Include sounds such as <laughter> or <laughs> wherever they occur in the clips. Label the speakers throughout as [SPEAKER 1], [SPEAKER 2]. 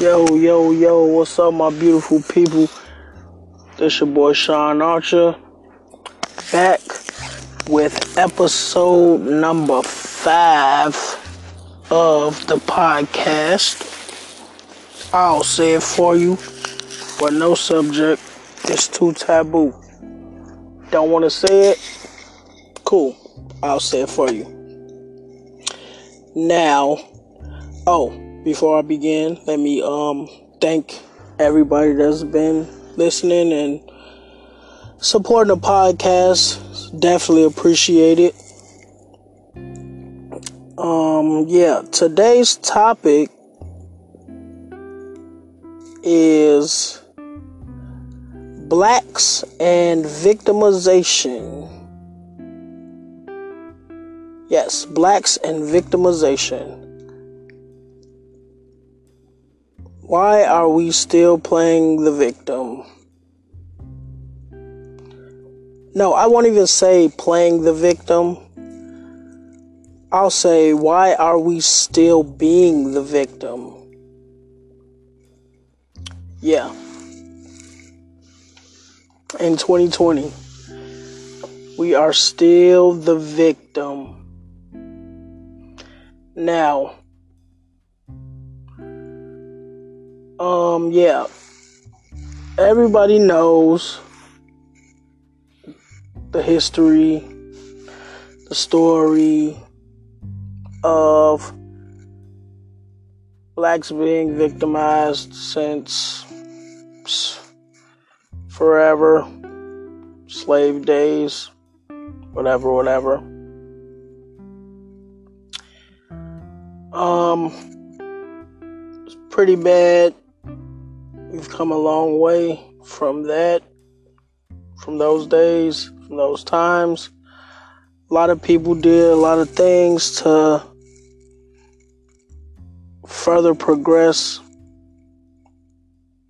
[SPEAKER 1] Yo, yo, yo, what's up, my beautiful people? This your boy Sean Archer back with episode number five of the podcast. I'll say it for you, but no subject is too taboo. Don't want to say it? Cool, I'll say it for you. Now, oh, before I begin, let me um thank everybody that's been listening and supporting the podcast. Definitely appreciate it. Um yeah, today's topic is blacks and victimization. Yes, blacks and victimization. Why are we still playing the victim? No, I won't even say playing the victim. I'll say, why are we still being the victim? Yeah. In 2020, we are still the victim. Now, um, yeah, everybody knows the history, the story of blacks being victimized since forever, slave days, whatever, whatever. Um, it's pretty bad. We've come a long way from that, from those days, from those times. A lot of people did a lot of things to further progress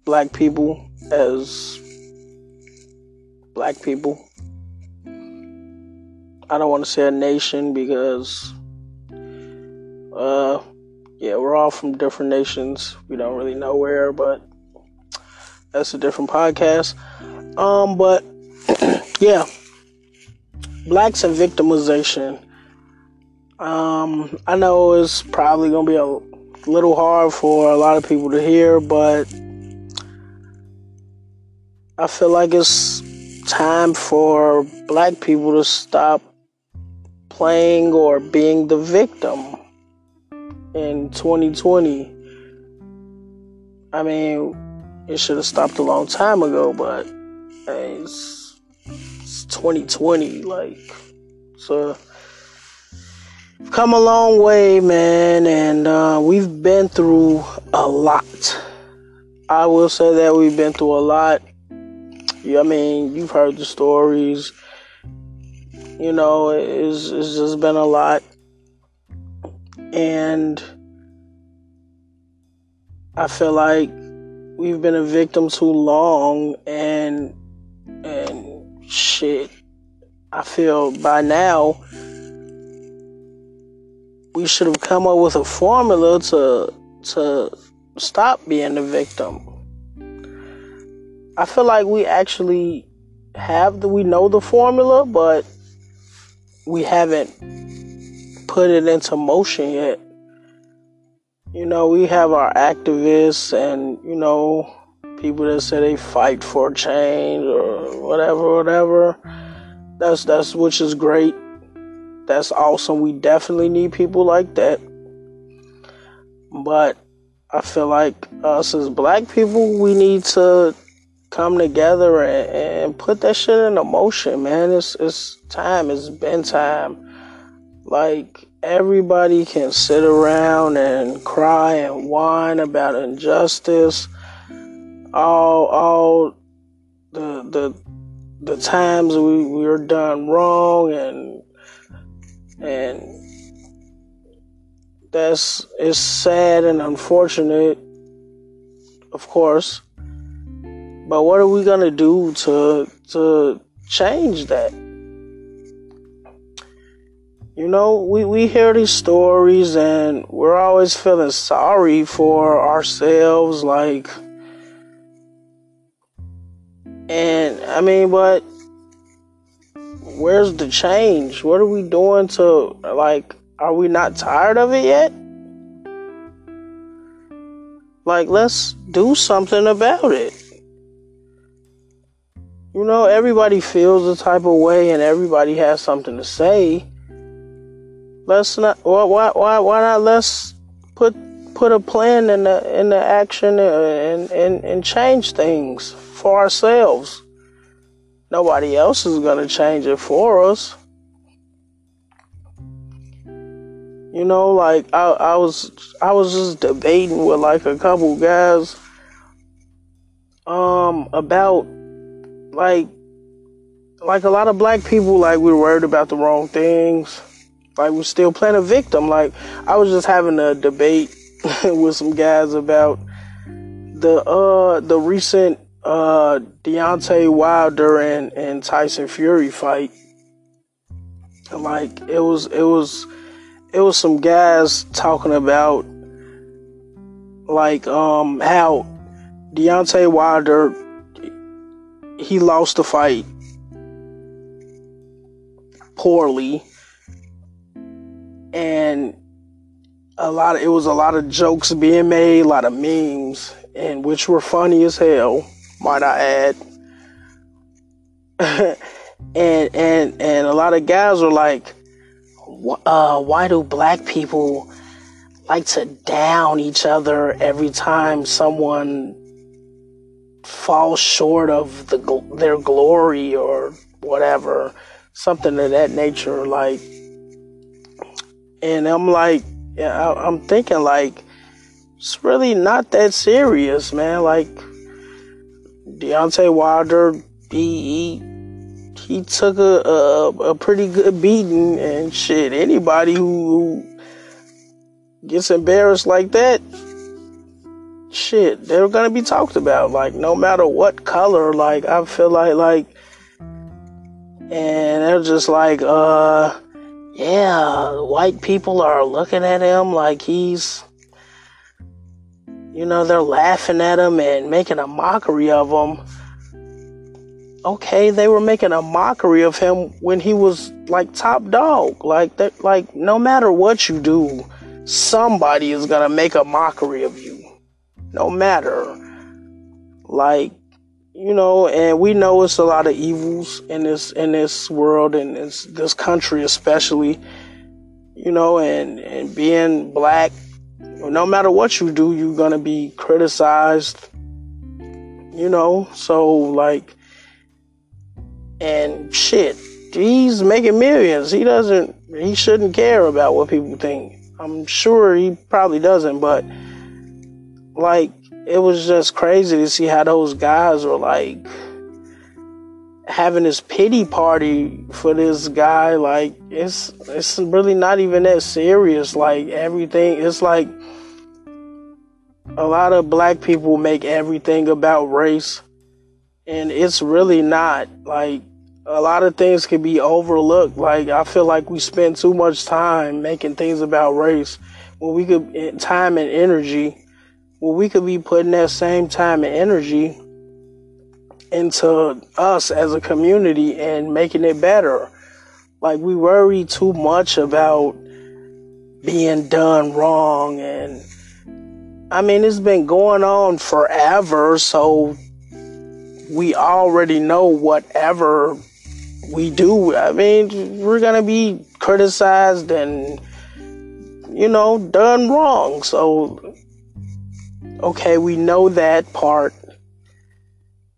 [SPEAKER 1] black people as black people. I don't want to say a nation because, uh, yeah, we're all from different nations. We don't really know where, but that's a different podcast. Um, but <clears throat> yeah, blacks and victimization. Um, I know it's probably gonna be a little hard for a lot of people to hear, but I feel like it's time for black people to stop playing or being the victim in 2020. I mean, it should have stopped a long time ago, but hey, it's, it's 2020. Like, so come a long way, man, and uh, we've been through a lot. I will say that we've been through a lot. Yeah, I mean, you've heard the stories you know, it's, it's just been a lot. And I feel like we've been a victim too long and and shit. I feel by now we should have come up with a formula to to stop being the victim. I feel like we actually have the we know the formula, but we haven't put it into motion yet. You know, we have our activists and, you know, people that say they fight for change or whatever, whatever. That's that's which is great. That's awesome. We definitely need people like that. But I feel like us as black people, we need to come together and, and put that shit into motion, man. It's it's time. It's been time. Like everybody can sit around and cry and whine about injustice. All all the the the times we, we were done wrong and and that's it's sad and unfortunate of course but what are we gonna do to to change that? You know, we, we hear these stories and we're always feeling sorry for ourselves, like, and I mean, but where's the change? What are we doing to, like, are we not tired of it yet? Like, let's do something about it. You know, everybody feels the type of way and everybody has something to say. Let's not, why, why, why not let's put, put a plan in the, in the action and, and, and change things for ourselves. Nobody else is to change it for us. You know, like I, I was I was just debating with like a couple guys um about like like a lot of black people like we're worried about the wrong things. Like we're still playing a victim. Like I was just having a debate <laughs> with some guys about the uh the recent uh Deontay Wilder and, and Tyson Fury fight. Like it was it was it was some guys talking about like um how Deontay Wilder he lost the fight poorly and a lot of it was a lot of jokes being made, a lot of memes, and which were funny as hell, might I add. <laughs> and and and a lot of guys were like, uh, why do black people like to down each other every time someone falls short of the their glory or whatever, something of that nature, like. And I'm like, yeah, I'm thinking like, it's really not that serious, man. Like, Deontay Wilder, he, he took a, a, a pretty good beating and shit. Anybody who, who gets embarrassed like that, shit, they're gonna be talked about. Like no matter what color. Like I feel like like, and they're just like, uh, yeah, white people are looking at him like he's. You know, they're laughing at him and making a mockery of him okay, they were making a mockery of him when he was like top dog. Like that, like no matter what you do, somebody is gonna make a mockery of you. No matter, like you know, and we know it's a lot of evils in this in this world and this this country especially. You know, and and being black, no matter what you do, you're gonna be criticized. You know, so like and shit, he's making millions. He doesn't, he shouldn't care about what people think. I'm sure he probably doesn't, but like, it was just crazy to see how those guys were like having this pity party for this guy. Like, it's, it's really not even that serious. Like, everything, it's like, a lot of black people make everything about race and it's really not like a lot of things can be overlooked. Like I feel like we spend too much time making things about race when we could time and energy when we could be putting that same time and energy into us as a community and making it better. Like we worry too much about being done wrong and I mean it's been going on forever so we already know whatever we do. I mean, we're gonna be criticized and you know done wrong. So, okay, we know that part.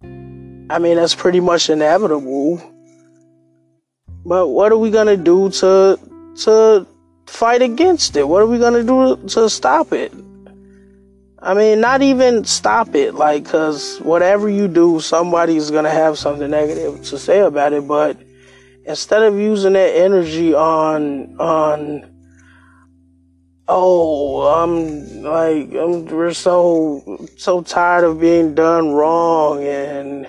[SPEAKER 1] I mean, that's pretty much inevitable. But what are we gonna do to to fight against it? What are we gonna do to stop it? I mean, not even stop it, like, cause whatever you do, somebody's gonna have something negative to say about it. But instead of using that energy on, on, oh, I'm like, I'm, we're so, so tired of being done wrong and,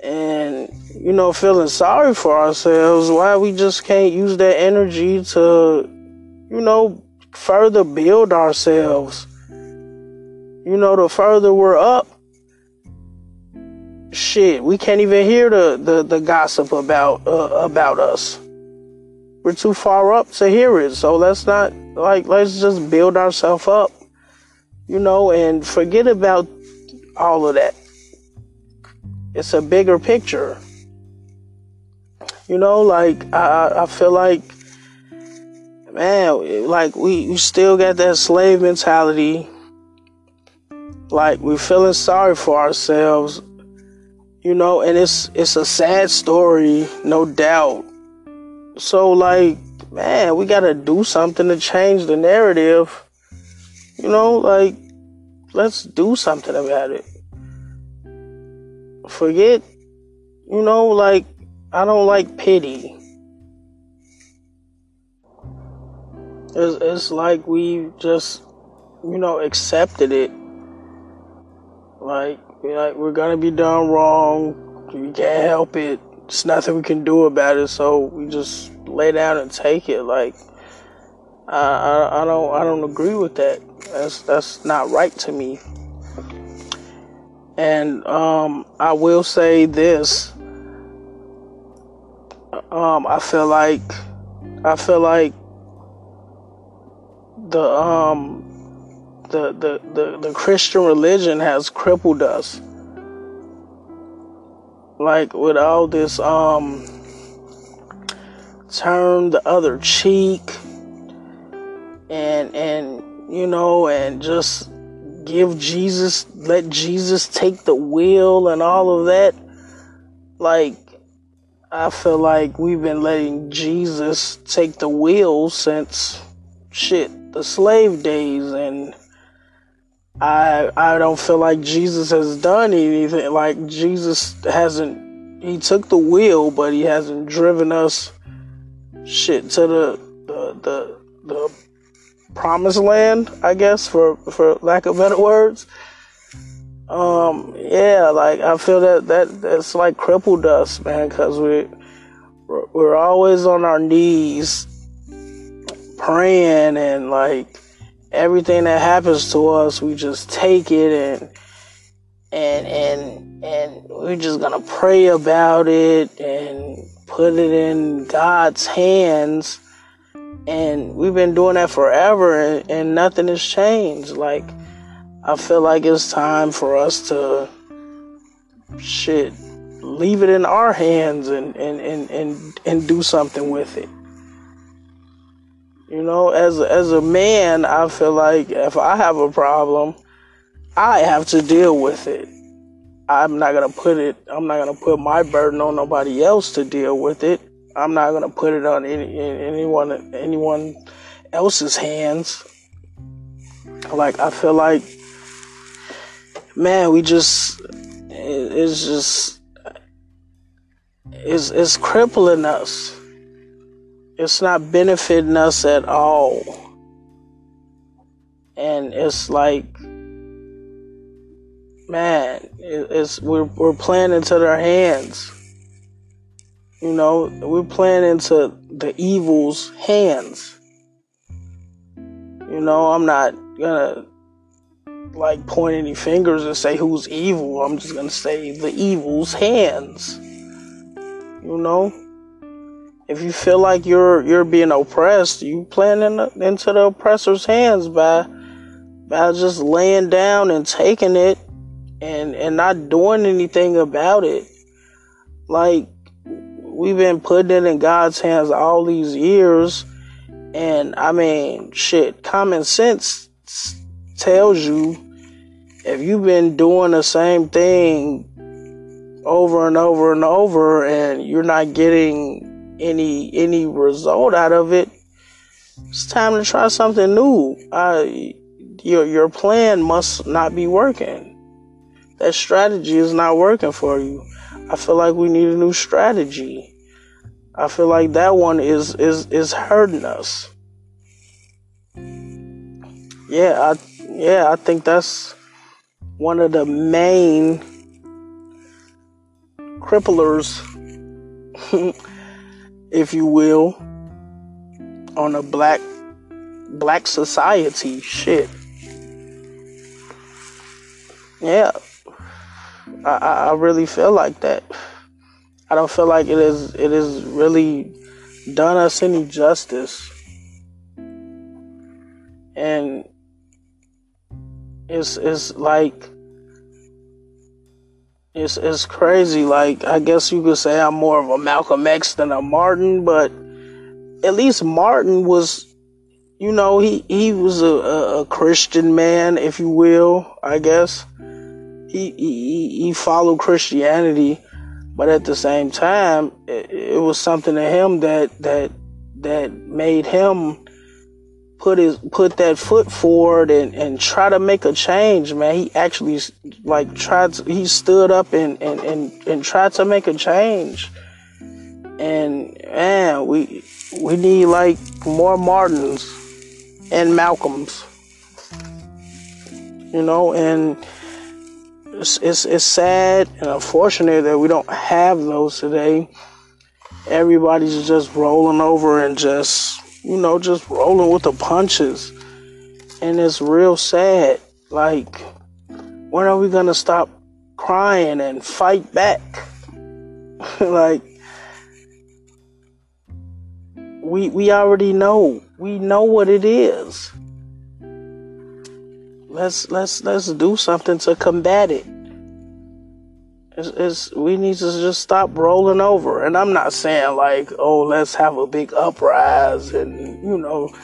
[SPEAKER 1] and you know feeling sorry for ourselves. Why we just can't use that energy to you know further build ourselves. You know the further we're up shit we can't even hear the the, the gossip about uh, about us we're too far up to hear it so let's not like let's just build ourselves up you know and forget about all of that it's a bigger picture. You know, like I, I feel like, man, like we, we still got that slave mentality. Like we're feeling sorry for ourselves, you know, and it's it's a sad story, no doubt. So like, man, we gotta do something to change the narrative. You know, like let's do something about it forget, you know, like, I don't like pity. It's, it's like we just, you know, accepted it. Like, like we're gonna be done wrong. We can't help it. There's nothing we can do about it. So we just lay down and take it. Like, I, I, I don't, I don't agree with that. That's, that's not right to me. And um, I will say this. Um, I feel like I feel like the um the, the, the, the Christian religion has crippled us. Like with all this um turn the other cheek and and you know and just give Jesus, let Jesus take the wheel and all of that. Like, I feel like we've been letting Jesus take the wheel since shit, the slave days and I I don't feel like Jesus has done anything like Jesus hasn't he took the wheel but he hasn't driven us shit to the the the, the promised land, I guess, for for lack of better words. Um, yeah, like I feel that that that's like crippled us, man, because we we're, we're always on our knees praying and like everything that happens to us, we just take it and and and and we're just gonna pray about it and put it in God's hands and we've been doing that forever and, and nothing has changed. Like, I feel like it's time for us to shit leave it in our hands and and and and, and do something with it. You know, as as a man, I feel like if I have a problem, I have to deal with it. I'm not gonna put it. I'm not gonna put my burden on nobody else to deal with it. I'm not gonna put it on any anyone anyone else's hands. Like I feel like, man, we just it's just it's it's crippling us. It's not benefiting us at all, and it's like, man, it's we're we're playing into their hands you know, we're playing into the evil's hands. You know, I'm not gonna like point any fingers and say who's evil. I'm just gonna say the evil's hands. You know, if you feel like you're you're being oppressed, you playing in the, into the oppressor's hands by by just laying down and taking it and and not doing anything about it. Like we've been putting it in God's hands all these years. And I mean, shit, common sense tells you if you've been doing the same thing over and over and over and you're not getting any any result out of it, it's time to try something new. I, your your plan must not be working. That strategy is not working for you. I feel like we need a new strategy. I feel like that one is is is hurting us. Yeah, I yeah, I think that's one of the main cripplers, <laughs> if you will, on a black black society. Shit. Yeah. I, I really feel like that. I don't feel like it is it is really done us any justice. And it's it's like it's it's crazy. Like I guess you could say I'm more of a Malcolm X than a Martin, but at least Martin was, you know, he he was a, a, a Christian man, if you will. I guess he he he followed Christianity, but at the same time, it, it was something to him that that that made him put his put that foot forward and and try to make a change man. He actually like tried to, he stood up and, and and and tried to make a change. And man we we need like more martins and malcolms. You know and it's, it's, it's sad and unfortunate that we don't have those today. Everybody's just rolling over and just you know, just rolling with the punches. And it's real sad. Like, when are we gonna stop crying and fight back? <laughs> like, we we already know. We know what it is. Let's let's let's do something to combat it. It's, it's, we need to just stop rolling over. And I'm not saying like, oh, let's have a big uprise and you know,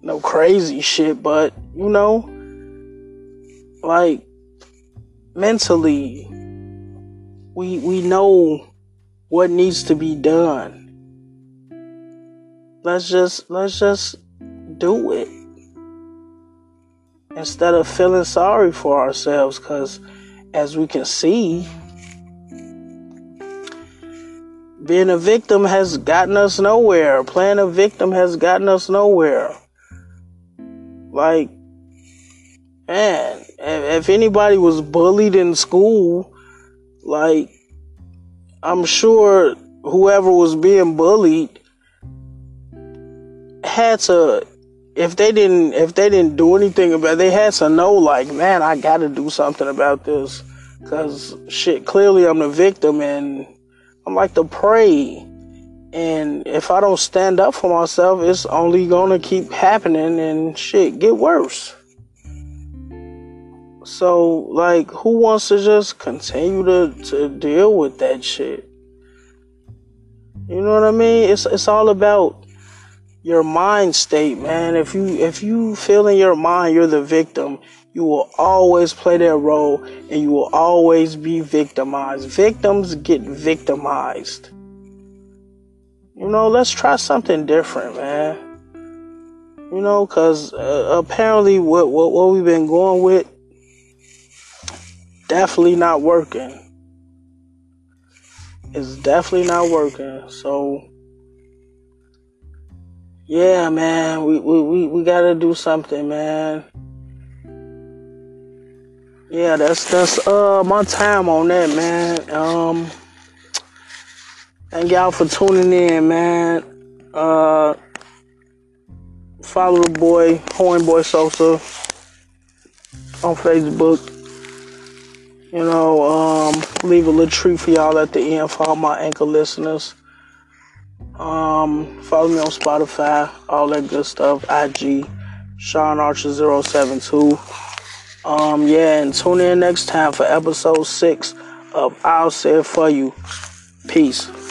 [SPEAKER 1] no crazy shit, but you know, like mentally, we we know what needs to be done. Let's just let's just do it instead of feeling sorry for ourselves because as we can see, being a victim has gotten us nowhere. Playing a victim has gotten us nowhere. Like, man, if anybody was bullied in school, like, I'm sure whoever was being bullied had to if they didn't if they didn't do anything about it, they had to know like man i gotta do something about this. Because shit clearly i'm the victim and i'm like the prey. And if i don't stand up for myself it's only gonna keep happening and shit get worse. So like who wants to just continue to, to deal with that shit? You know what i mean? It's it's all about your mind state, man. If you if you feel in your mind you're the victim, you will always play that role and you will always be victimized. Victims get victimized. You know, let's try something different, man. You know, cuz uh, apparently what, what what we've been going with definitely not working. It's definitely not working. So yeah, man, we, we, we, we gotta do something, man. Yeah, that's that's uh my time on that, man. Um thank y'all for tuning in, man. Uh follow the boy, Horn Boy Sosa on Facebook. You know, um, leave a little treat for y'all at the end for all my anchor listeners. Um, follow me on Spotify, all that good stuff. IG, Sean Archer 072. Um, yeah, and tune in next time for episode six of I'll Say It For You. Peace.